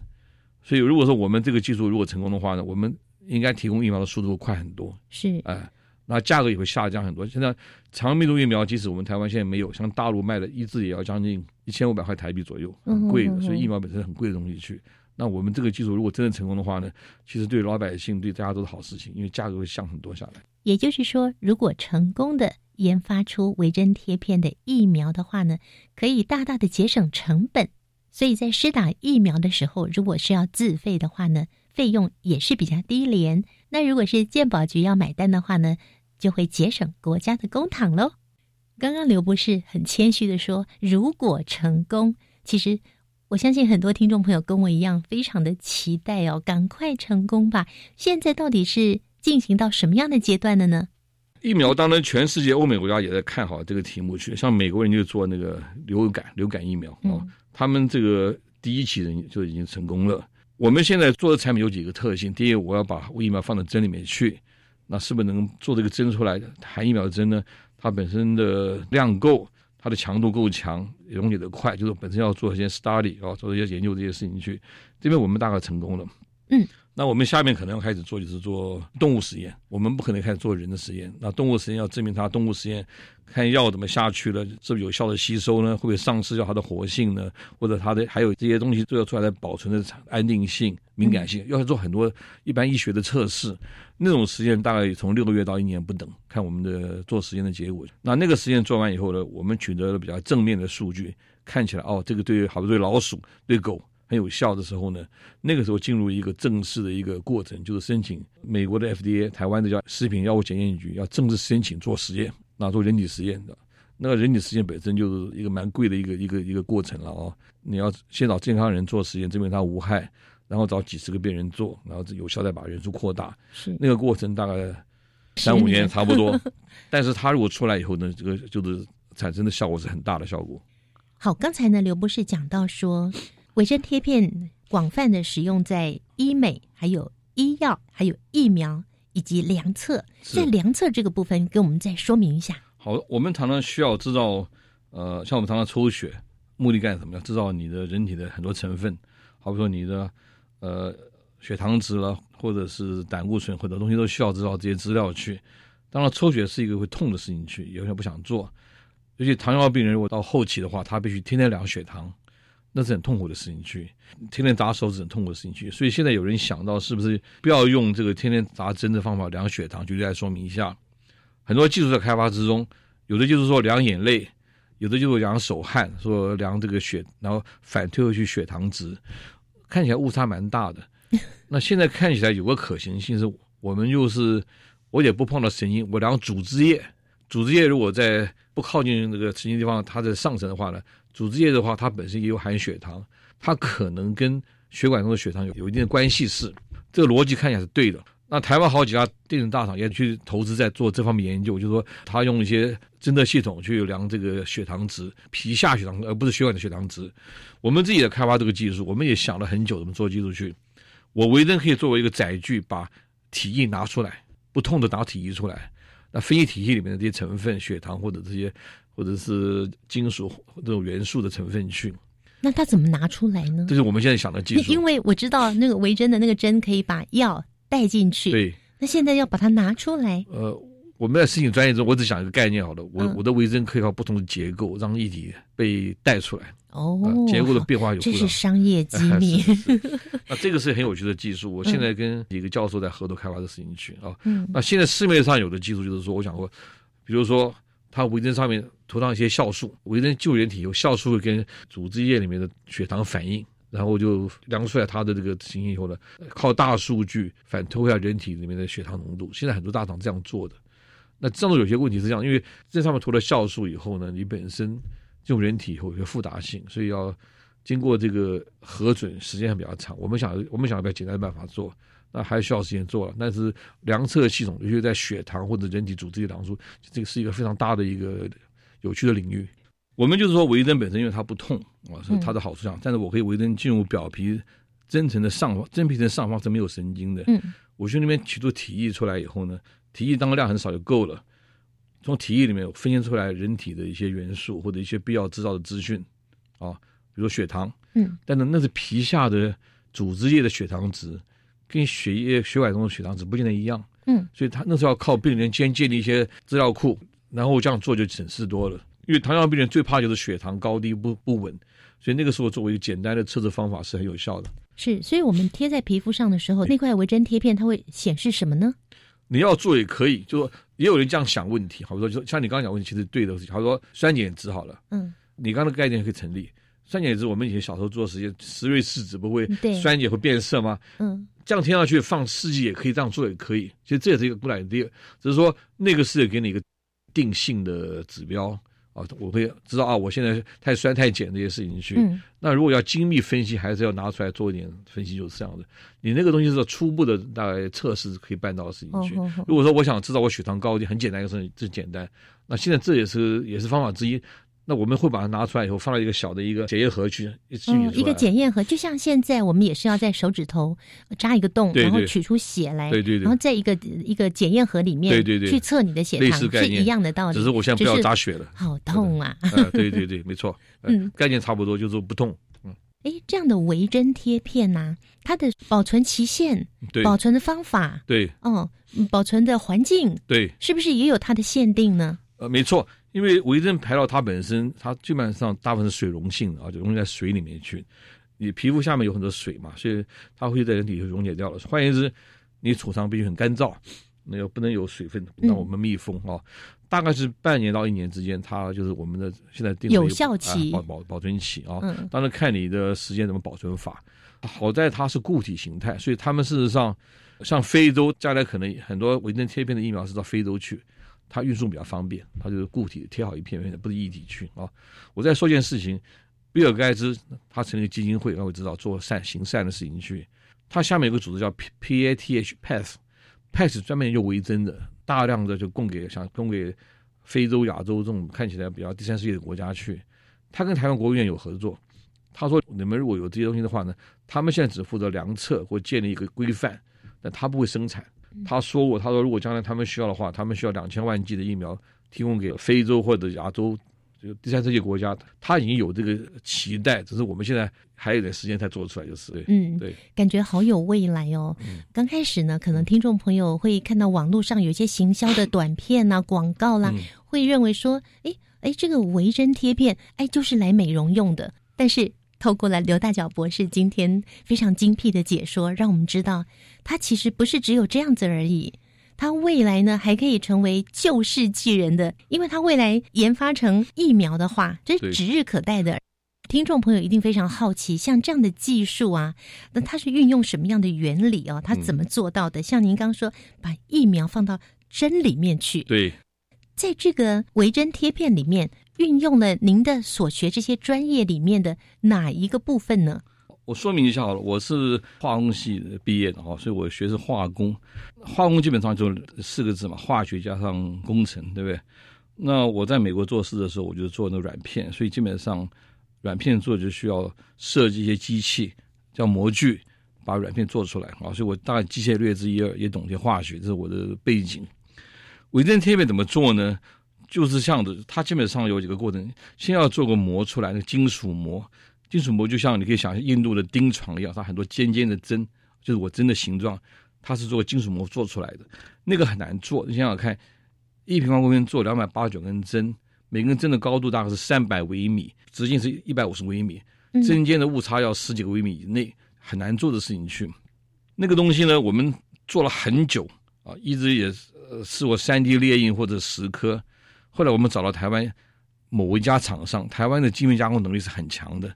所以如果说我们这个技术如果成功的话呢，我们应该提供疫苗的速度会快很多。是，哎，那价格也会下降很多。现在长病毒疫苗，即使我们台湾现在没有，像大陆卖的一支也要将近一千五百块台币左右，很贵的。所以疫苗本身很贵的东西去，那我们这个技术如果真的成功的话呢，其实对老百姓对大家都是好事情，因为价格会降很多下来。也就是说，如果成功的。研发出维针贴片的疫苗的话呢，可以大大的节省成本。所以在施打疫苗的时候，如果是要自费的话呢，费用也是比较低廉。那如果是健保局要买单的话呢，就会节省国家的公帑喽。刚刚刘博士很谦虚的说，如果成功，其实我相信很多听众朋友跟我一样，非常的期待哦，赶快成功吧。现在到底是进行到什么样的阶段了呢？疫苗当然，全世界欧美国家也在看好这个题目去。像美国人就做那个流感流感疫苗啊，他们这个第一期人就已经成功了。我们现在做的产品有几个特性：第一，我要把疫苗放到针里面去，那是不是能做这个针出来的含疫苗的针呢？它本身的量够，它的强度够强，溶解的快，就是本身要做一些 study 啊，做一些研究这些事情去。这边我们大概成功了。嗯。那我们下面可能要开始做，就是做动物实验。我们不可能开始做人的实验。那动物实验要证明它动物实验看药怎么下去了，是不是有效的吸收呢？会不会丧失掉它的活性呢？或者它的还有这些东西做出来的保存的安定性、敏感性，要做很多一般医学的测试。那种实验大概从六个月到一年不等，看我们的做实验的结果。那那个实验做完以后呢，我们取得了比较正面的数据，看起来哦，这个对，好比对老鼠、对狗。很有效的时候呢，那个时候进入一个正式的一个过程，就是申请美国的 FDA，台湾的叫食品药物检验局要正式申请做实验，那做人体实验的。那个人体实验本身就是一个蛮贵的一个一个一个过程了哦。你要先找健康人做实验，证明他无害，然后找几十个病人做，然后有效再把人数扩大。是那个过程大概三五年差不多。但是他如果出来以后呢，这个就是产生的效果是很大的效果。好，刚才呢，刘博士讲到说。维生贴片广泛的使用在医美、还有医药、还有疫苗以及量测，在量测这个部分，给我们再说明一下。好，我们常常需要知道，呃，像我们常常抽血，目的干什么？要知道你的人体的很多成分，好比说你的呃血糖值了，或者是胆固醇，很多东西都需要知道这些资料去。当然，抽血是一个会痛的事情，去有些人不想做，尤其糖尿病人如果到后期的话，他必须天天量血糖。那是很痛苦的事情，去天天砸手指很痛苦的事情去。所以现在有人想到，是不是不要用这个天天砸针的方法量血糖？举例来说明一下，很多技术在开发之中，有的就是说量眼泪，有的就是量手汗，说量这个血，然后反推回去血糖值，看起来误差蛮大的。那现在看起来有个可行性是，我们就是我也不碰到神经，我量组织液，组织液如果在不靠近那个神经地方，它在上层的话呢？组织液的话，它本身也有含血糖，它可能跟血管中的血糖有有一定的关系是，这个逻辑看起来是对的。那台湾好几家电子大厂也去投资在做这方面研究，就是说他用一些侦测系统去量这个血糖值，皮下血糖而不是血管的血糖值。我们自己也开发这个技术，我们也想了很久怎么做技术去。我微针可以作为一个载具，把体液拿出来，不痛的拿体液出来，那分析体系里面的这些成分，血糖或者这些或者是金属这种元素的成分去。那它怎么拿出来呢？这是我们现在想的技术。因为我知道那个微针的那个针可以把药带进去。对。那现在要把它拿出来。呃，我们在申请专业中，我只想一个概念好了。我我的微针可以靠不同的结构让液体被带出来。哦。结构的变化有。这是商业机密。那这个是很有趣的技术。我现在跟几个教授在合作开发的事情去啊。嗯。那现在市面上有的技术就是说，我想过，比如说。它微针上面涂上一些酵素，微针救原体有酵素会跟组织液里面的血糖反应，然后就量出来它的这个情形以后呢，靠大数据反推一下人体里面的血糖浓度。现在很多大厂这样做的，那这样有些问题是这样，因为这上面涂了酵素以后呢，你本身用人体以后有些复杂性，所以要经过这个核准时间还比较长。我们想，我们想要比较简单的办法做。那还需要时间做了，但是量测系统，尤其在血糖或者人体组织的量数，这个是一个非常大的一个有趣的领域。我们就是说，微针本身因为它不痛啊，是它的好处上，但是我可以微针进入表皮真层的上方，真皮层上方是没有神经的。嗯，我去那边取出体液出来以后呢，体液当量很少就够了，从体液里面分析出来人体的一些元素或者一些必要制造的资讯啊，比如说血糖。嗯，但是那是皮下的组织液的血糖值。跟血液血管中的血糖值不见得一样，嗯，所以他那时候要靠病人先建立一些资料库，然后这样做就省事多了。因为糖尿病病人最怕就是血糖高低不不稳，所以那个时候作为一个简单的测试方法是很有效的。是，所以我们贴在皮肤上的时候，那块微针贴片它会显示什么呢？你要做也可以，就说也有人这样想问题，好比说就像你刚刚讲问题，其实对的，好比说酸碱值好了，嗯，你刚刚的概念可以成立。酸碱值我们以前小时候做实验，石瑞试纸不会酸碱会变色吗？嗯。这样听上去放试剂也可以，这样做也可以。其实这也是一个 good idea，只是说那个是给你一个定性的指标啊，我会知道啊，我现在太酸太碱这些事情去。那如果要精密分析，还是要拿出来做一点分析，就是这样的。你那个东西是初步的大概测试可以办到的事情去。如果说我想知道我血糖高低，很简单一个事情，这简单。那现在这也是也是方法之一。那我们会把它拿出来以后，放到一个小的一个检验盒去，嗯，一个检验盒，就像现在我们也是要在手指头扎一个洞，然后取出血来，对对对，然后在一个一个检验盒里面，对对对，去测你的血糖，是一样的道理。只是我现在不要扎血了，好痛啊！对对对，没错，嗯，概念差不多，就是不痛。嗯，哎，这样的微针贴片呐，它的保存期限、保存的方法，对，哦，保存的环境，对，是不是也有它的限定呢？呃，没错。因为微针排到它本身，它基本上大部分是水溶性的啊，就溶在水里面去。你皮肤下面有很多水嘛，所以它会在人体就溶解掉了。换言之，你储藏必须很干燥，那个不能有水分让我们密封啊。大概是半年到一年之间，它就是我们的现在定有效期保保保存期啊。当然看你的时间怎么保存法。好在它是固体形态，所以他们事实上像非洲将来可能很多维珍贴片的疫苗是到非洲去。它运输比较方便，它就是固体贴好一片片的，不是一体去啊。我再说一件事情，比尔盖茨他成立基金会，让我知道做善行善的事情去。他下面有个组织叫 P P A T H P A T P A T 专门研究微针的，大量的就供给想供给非洲、亚洲这种看起来比较第三世界的国家去。他跟台湾国务院有合作，他说你们如果有这些东西的话呢，他们现在只负责量测或建立一个规范，但他不会生产。他说过，他说如果将来他们需要的话，他们需要两千万剂的疫苗提供给非洲或者亚洲就第三世界国家，他已经有这个期待，只是我们现在还有点时间才做出来，就是。嗯，对，感觉好有未来哦。刚开始呢，可能听众朋友会看到网络上有一些行销的短片呐、广告啦，会认为说，哎哎，这个微针贴片，哎，就是来美容用的，但是。透过了刘大脚博士今天非常精辟的解说，让我们知道，它其实不是只有这样子而已。它未来呢，还可以成为救世济人的，因为它未来研发成疫苗的话，这是指日可待的。听众朋友一定非常好奇，像这样的技术啊，那它是运用什么样的原理哦？它怎么做到的？像您刚说，把疫苗放到针里面去，对，在这个微针贴片里面。运用了您的所学这些专业里面的哪一个部分呢？我说明一下好了，我是化工系毕业的哈，所以我学是化工。化工基本上就四个字嘛，化学加上工程，对不对？那我在美国做事的时候，我就做那软片，所以基本上软片做就需要设计一些机器，叫模具，把软片做出来啊。所以我大概机械略知一二，也懂些化学，这是我的背景。伪真贴片怎么做呢？就是这样子，它基本上有几个过程，先要做个膜出来，那金属膜。金属膜就像你可以想象印度的钉床一样，它很多尖尖的针，就是我针的形状，它是做金属膜做出来的。那个很难做，你想想看，一平方公分做两百八十九根针，每根针的高度大概是三百微米，直径是一百五十微米，针尖的误差要十几个微米以内，很难做的事情去。那个东西呢，我们做了很久啊，一直也呃试过三 D 列印或者石刻，后来我们找到台湾某一家厂商，台湾的精密加工能力是很强的。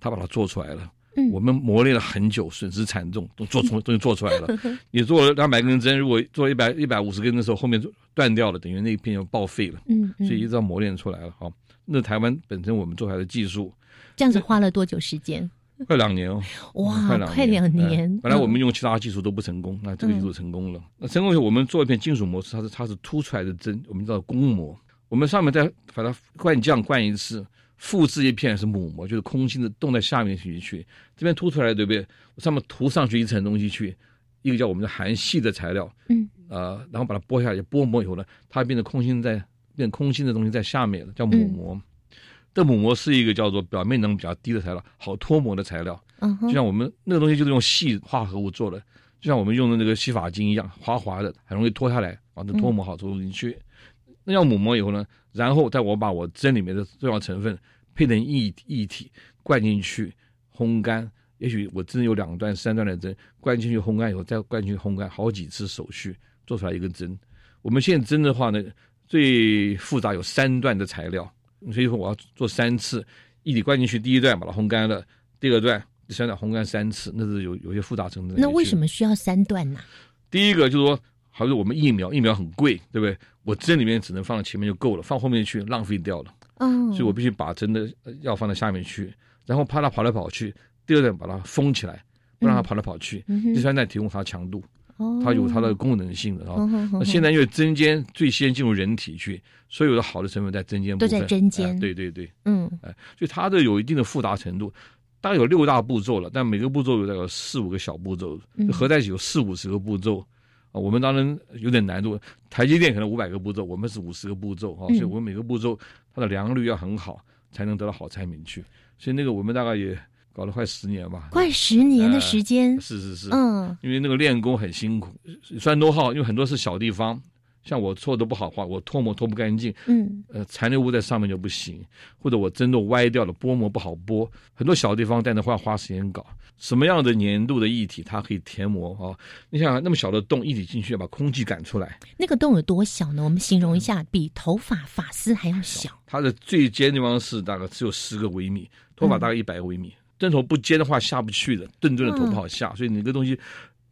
他把它做出来了，我们磨练了很久，损失惨重，都做出 东西做出来了。你做了两百根针，如果做一百一百五十根的时候，后面断掉了，等于那一片就报废了。嗯，所以一直要磨练出来了。好，那台湾本身我们做出来的技术，这样子花了多久时间？快两年哦。哇，快两年。本来我们用其他技术都不成功，那这个技术成功了。那成功以后，我们做一片金属模式，它是它是凸出来的针，我们叫公膜。我们上面再把它灌浆灌一次。复制一片是母膜，就是空心的冻在下面去去，这边凸出来对不对？我上面涂上去一层东西去，一个叫我们的含细的材料，嗯，呃，然后把它剥下来，剥膜以后呢，它变成空心在变空心的东西在下面了，叫母膜。这母膜是一个叫做表面能比较低的材料，好脱模的材料。嗯，就像我们那个东西就是用细化合物做的，就像我们用的那个洗发精一样，滑滑的，很容易脱下来，把这脱模好做进去。那要母膜以后呢，然后再我把我针里面的重要成分配成液液体灌进去烘干，也许我针有两段、三段的针灌进去烘干以后，再灌进去烘干好几次手续，做出来一根针。我们现在针的话呢，最复杂有三段的材料，所以说我要做三次液体灌进去，第一段把它烘干了，第二段、第三段烘干三次，那是有有些复杂程度。那为什么需要三段呢？第一个就是说。还是我们疫苗，疫苗很贵，对不对？我针里面只能放到前面就够了，放后面去浪费掉了。嗯，所以我必须把针的药放到下面去，然后怕它跑来跑去。第二点把它封起来，不让它跑来跑去。第三代提供它强度，它有它的功能性的啊。那现在因为针尖最先进入人体去，所有的好的成分在针尖部分。都在针尖。对对对，嗯，哎，所以它的有一定的复杂程度，大概有六大步骤了，但每个步骤有大概四五个小步骤，合在一起有四五十个步骤。啊，我们当然有点难度。台积电可能五百个步骤，我们是五十个步骤啊，所以我们每个步骤它的良率要很好，才能得到好产品去。所以那个我们大概也搞了快十年吧，快十年的时间。是是是，嗯，因为那个练功很辛苦，虽然多号，因为很多是小地方。像我做的不好话，我脱模脱不干净，嗯，呃，残留物在上面就不行，或者我针都歪掉了，剥膜不好剥，很多小地方但那花花时间搞。什么样的粘度的液体它可以填膜啊？你想那么小的洞，液体进去要把空气赶出来，那个洞有多小呢？我们形容一下，比头发发丝还要小。它的最尖地方是大概只有十个微米，头发大概一百个微米。针头不尖的话下不去的，钝钝的头不好下，所以你个东西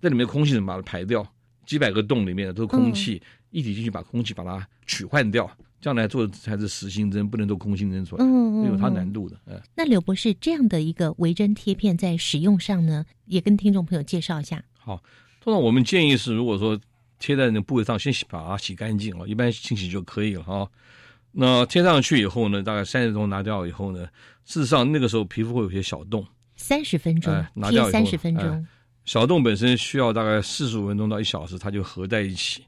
在里面空气怎么把它排掉？几百个洞里面都是空气。一体进去把空气把它取换掉，这样来做才是实心针，不能做空心针出来，嗯有它难度的。嗯，那柳博士这样的一个微针贴片在使用上呢，也跟听众朋友介绍一下。好，通常我们建议是，如果说贴在那部位上，先洗把它洗干净啊，一般清洗就可以了哈。那贴上去以后呢，大概三十分钟拿掉以后呢，事实上那个时候皮肤会有些小洞。三十分钟，拿掉三十分钟，小洞本身需要大概四十五分钟到一小时，它就合在一起。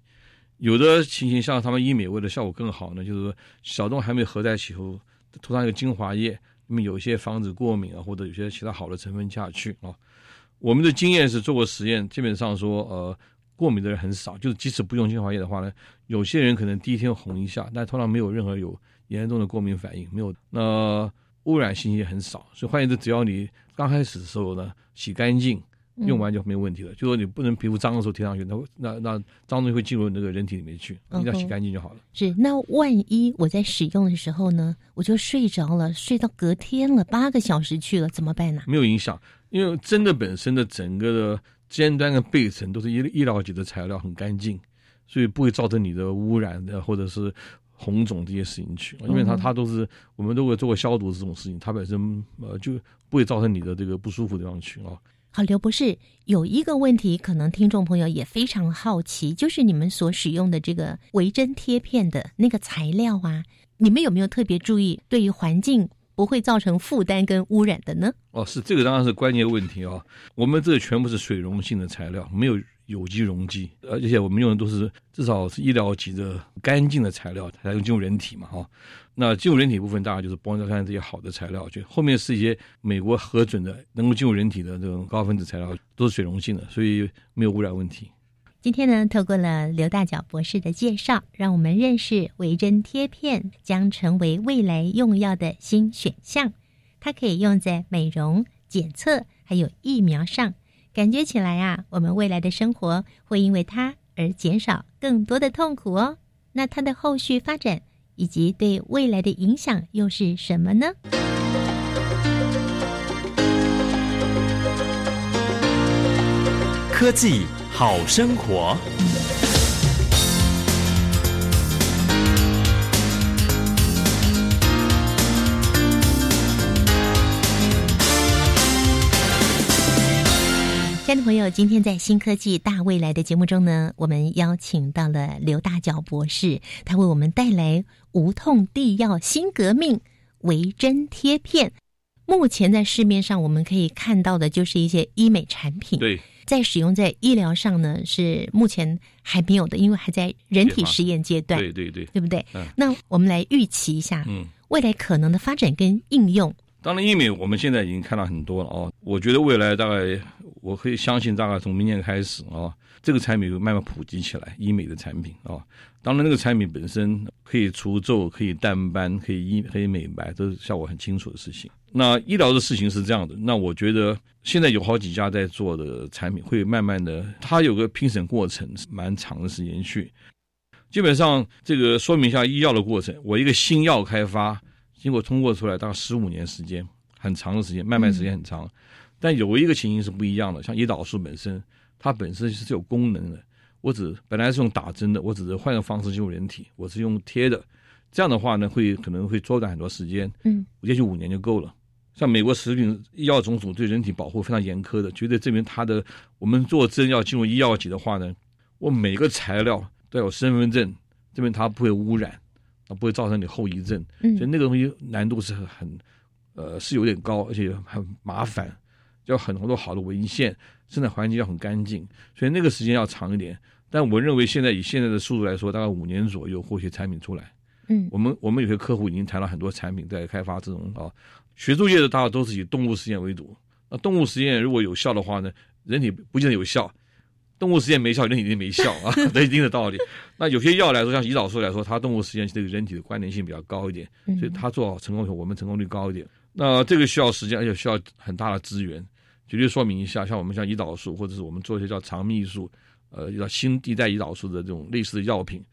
有的情形像他们医美为了效果更好呢，就是说小洞还没合在一起后，涂上一个精华液，那么有些防止过敏啊，或者有些其他好的成分下去啊。我们的经验是做过实验，基本上说呃过敏的人很少，就是即使不用精华液的话呢，有些人可能第一天红一下，但通常没有任何有严重的过敏反应，没有那污染性也很少，所以换言之，只要你刚开始的时候呢洗干净。用完就没有问题了。就说你不能皮肤脏的时候贴上去，那那那脏东西会进入那个人体里面去，一定要洗干净就好了。是，那万一我在使用的时候呢，我就睡着了，睡到隔天了，八个小时去了，怎么办呢？没有影响，因为针的本身的整个的尖端跟背层都是医医疗级的材料，很干净，所以不会造成你的污染的或者是红肿这些事情去，因为它它都是我们都会做过消毒这种事情，它本身呃就不会造成你的这个不舒服的地方去啊。好，刘博士有一个问题，可能听众朋友也非常好奇，就是你们所使用的这个维针贴片的那个材料啊，你们有没有特别注意，对于环境不会造成负担跟污染的呢？哦，是这个当然是关键问题啊。我们这全部是水溶性的材料，没有。有机溶剂，而且我们用的都是至少是医疗级的干净的材料，才能进入人体嘛，哈。那进入人体部分，大概就是玻尿酸这些好的材料，就后面是一些美国核准的能够进入人体的这种高分子材料，都是水溶性的，所以没有污染问题。今天呢，透过了刘大脚博士的介绍，让我们认识维针贴片将成为未来用药的新选项，它可以用在美容、检测还有疫苗上。感觉起来啊，我们未来的生活会因为它而减少更多的痛苦哦。那它的后续发展以及对未来的影响又是什么呢？科技好生活。亲爱的朋友，今天在新科技大未来的节目中呢，我们邀请到了刘大脚博士，他为我们带来无痛地药新革命——维针贴片。目前在市面上我们可以看到的就是一些医美产品，对，在使用在医疗上呢是目前还没有的，因为还在人体实验阶段，对对对，对不对？那我们来预期一下，嗯，未来可能的发展跟应用。当然，医美我们现在已经看到很多了哦。我觉得未来大概，我可以相信，大概从明年开始啊，这个产品会慢慢普及起来。医美的产品啊，当然那个产品本身可以除皱、可以淡斑、可以医、可以美白，都是效果很清楚的事情。那医疗的事情是这样的，那我觉得现在有好几家在做的产品，会慢慢的，它有个评审过程，蛮长的时间去。基本上，这个说明一下医药的过程，我一个新药开发。经过通过出来大概十五年时间，很长的时间，慢慢时间很长。但有一个情形是不一样的，像胰岛素本身，它本身是有功能的。我只本来是用打针的，我只是换个方式进入人体，我是用贴的。这样的话呢，会可能会缩短很多时间。嗯，也许五年就够了。像美国食品医药总署对人体保护非常严苛的，绝对证明它的我们做针要进入医药级的话呢，我每个材料都有身份证，证明它不会污染。啊，不会造成你后遗症，所以那个东西难度是很，呃，是有点高，而且很麻烦，要很多好的文献，生产环境要很干净，所以那个时间要长一点。但我认为现在以现在的速度来说，大概五年左右，或许产品出来。嗯，我们我们有些客户已经谈了很多产品在开发这种啊，学术界的大家都是以动物实验为主。那动物实验如果有效的话呢，人体不见得有效。动物实验没效，人体一定没效啊，这一定的道理。那有些药来说，像胰岛素来说，它动物实验这个人体的关联性比较高一点，所以它做好成功以后，我们成功率高一点。那这个需要时间，而且需要很大的资源。举例说明一下，像我们像胰岛素，或者是我们做一些叫肠泌素，呃，叫新地代胰岛素的这种类似的药品，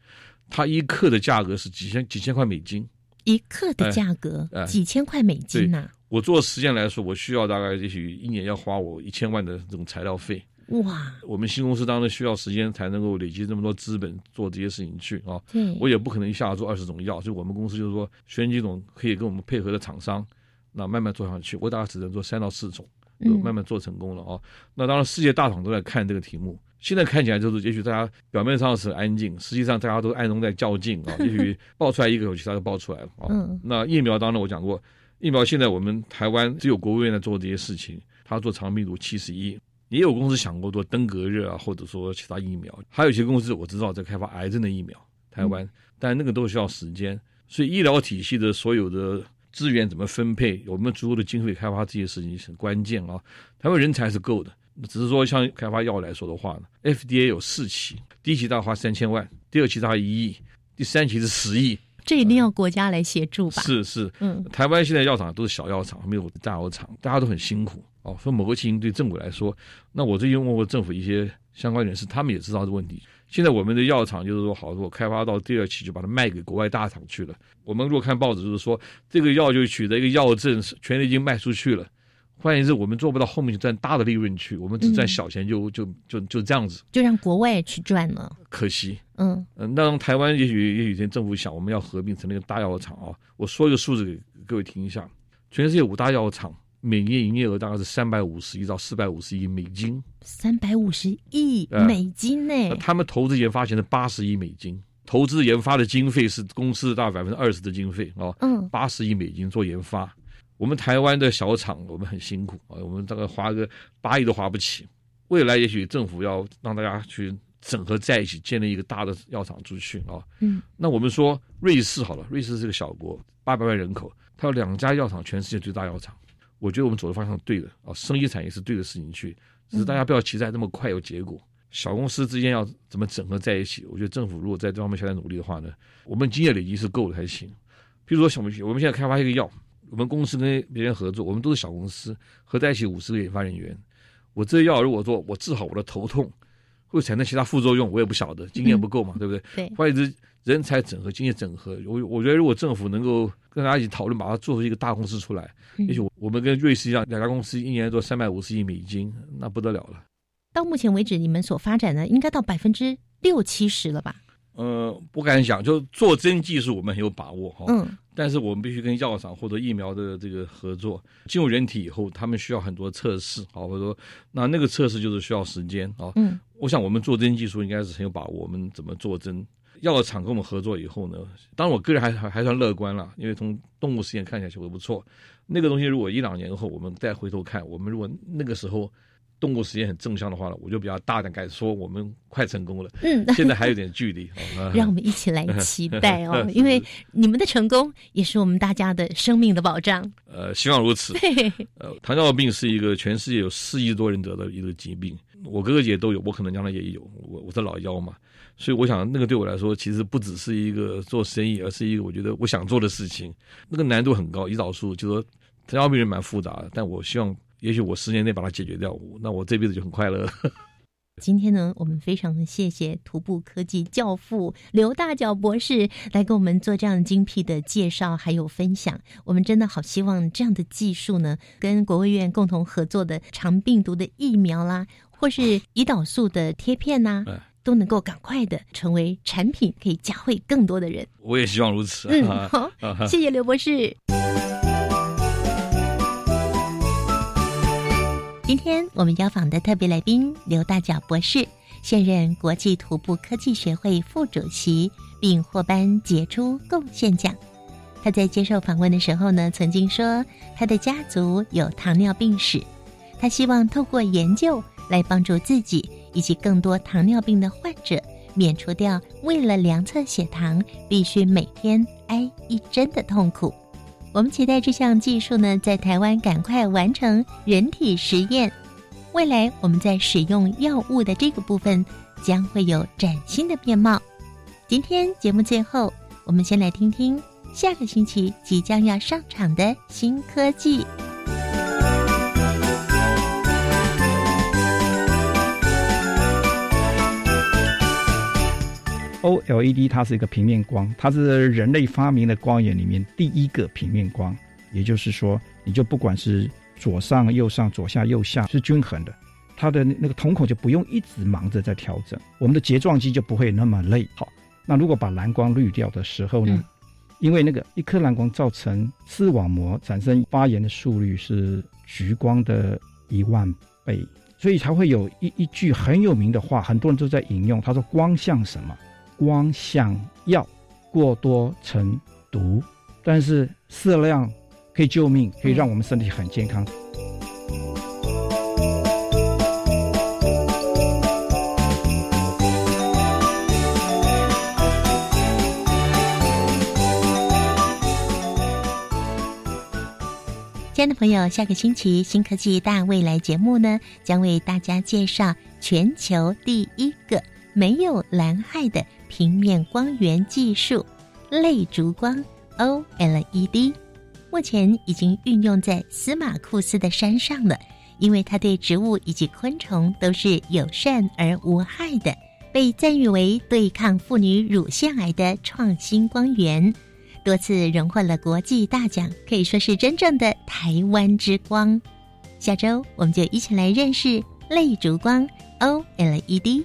它一克的价格是几千几千块美金。一克的价格几千块美金呐！我做实验来说，我需要大概也许一年要花我一千万的这种材料费。哇！我们新公司当然需要时间才能够累积这么多资本做这些事情去啊。对，我也不可能一下子做二十种药，所以我们公司就是说选几种可以跟我们配合的厂商，那慢慢做上去。我大概只能做三到四种，慢慢做成功了啊。那当然世界大厂都在看这个题目，现在看起来就是也许大家表面上是安静，实际上大家都暗中在较劲啊。也许爆出来一个，其他就爆出来了啊。那疫苗当然我讲过，疫苗现在我们台湾只有国务院在做这些事情，他做长病毒七十一。也有公司想过做登革热啊，或者说其他疫苗，还有一些公司我知道在开发癌症的疫苗。台湾，但那个都需要时间，所以医疗体系的所有的资源怎么分配，有没有足够的经费开发这些事情很关键啊。台湾人才是够的，只是说像开发药来说的话呢，FDA 有四期，第一期大概花三千万，第二期大概一亿，第三期是十亿。这一定要国家来协助吧？是是，嗯，台湾现在药厂都是小药厂，没有大药厂，大家都很辛苦。哦，说某个情形对政府来说，那我最近问过政府一些相关人士，他们也知道这问题。现在我们的药厂就是说，好，我开发到第二期就把它卖给国外大厂去了。我们如果看报纸，就是说这个药就取得一个药证，全已经卖出去了。换言之，我们做不到后面就赚大的利润去，我们只赚小钱，就就就就这样子，就让国外去赚了。可惜，嗯嗯，那台湾也许也许天政府想我们要合并成那个大药厂啊。我说一个数字给各位听一下，全世界五大药厂每年营业额大概是三百五十亿到四百五十亿美金。三百五十亿美金呢？他们投资研发钱是八十亿美金，投资研发的经费是公司大概百分之二十的经费啊。嗯，八十亿美金做研发。我们台湾的小厂，我们很辛苦啊，我们大概花个八亿都花不起。未来也许政府要让大家去整合在一起，建立一个大的药厂出去啊。嗯，那我们说瑞士好了，瑞士是个小国，八百万人口，它有两家药厂，全世界最大药厂。我觉得我们走的方向对的啊，生意产业是对的事情去，只是大家不要期待那么快有结果。小公司之间要怎么整合在一起？我觉得政府如果在这方面下点努力的话呢，我们经验累积是够的才行。比如说，小我们现在开发一个药。我们公司跟别人合作，我们都是小公司，合在一起五十个研发人员。我这药如果说我治好我的头痛，会产生其他副作用，我也不晓得，经验不够嘛，对不对？对。或者是人才整合、经验整合，我我觉得如果政府能够跟大家一起讨论，把它做出一个大公司出来，也许我们跟瑞士一样，两家公司一年做三百五十亿美金，那不得了了。到目前为止，你们所发展的应该到百分之六七十了吧？呃，不敢想，就做真技术，我们很有把握哈。嗯。但是我们必须跟药厂或者疫苗的这个合作，进入人体以后，他们需要很多测试啊，或者说那那个测试就是需要时间啊。嗯。我想我们做针技术应该是很有把握。我们怎么做针？药厂跟我们合作以后呢？当然，我个人还还还算乐观了，因为从动物实验看起来效果不错。那个东西如果一两年后我们再回头看，我们如果那个时候。动物实验很正向的话呢，我就比较大胆敢说，我们快成功了。嗯，现在还有点距离。让我们一起来期待哦，因为你们的成功也是我们大家的生命的保障。呃，希望如此。呃，糖尿病是一个全世界有四亿多人得的一个疾病，我哥哥姐都有，我可能将来也有。我我是老幺嘛，所以我想那个对我来说，其实不只是一个做生意，而是一个我觉得我想做的事情。那个难度很高，胰岛素就说糖尿病人蛮复杂的，但我希望。也许我十年内把它解决掉，那我这辈子就很快乐。今天呢，我们非常的谢谢徒步科技教父刘大脚博士来给我们做这样精辟的介绍还有分享。我们真的好希望这样的技术呢，跟国卫院共同合作的长病毒的疫苗啦，或是胰岛素的贴片呐，都能够赶快的成为产品，可以教会更多的人。我也希望如此。嗯，好，谢谢刘博士。今天我们邀访的特别来宾刘大脚博士，现任国际徒步科技学会副主席，并获颁杰出贡献奖。他在接受访问的时候呢，曾经说他的家族有糖尿病史，他希望透过研究来帮助自己以及更多糖尿病的患者，免除掉为了量测血糖必须每天挨一针的痛苦。我们期待这项技术呢，在台湾赶快完成人体实验。未来我们在使用药物的这个部分，将会有崭新的面貌。今天节目最后，我们先来听听下个星期即将要上场的新科技。OLED 它是一个平面光，它是人类发明的光源里面第一个平面光。也就是说，你就不管是左上、右上、左下、右下是均衡的，它的那个瞳孔就不用一直忙着在调整，我们的睫状肌就不会那么累。好，那如果把蓝光滤掉的时候呢？因为那个一颗蓝光造成视网膜产生发炎的速率是橘光的一万倍，所以才会有一一句很有名的话，很多人都在引用。他说：“光像什么？”光想要，过多成毒，但是适量可以救命，可以让我们身体很健康。亲爱的朋友，下个星期《新科技大未来》节目呢，将为大家介绍全球第一个没有蓝害的。平面光源技术，类烛光 OLED，目前已经运用在司马库斯的山上了。因为它对植物以及昆虫都是友善而无害的，被赞誉为对抗妇女乳腺癌的创新光源，多次荣获了国际大奖，可以说是真正的台湾之光。下周我们就一起来认识类烛光 OLED。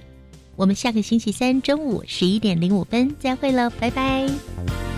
我们下个星期三中午十一点零五分再会了，拜拜。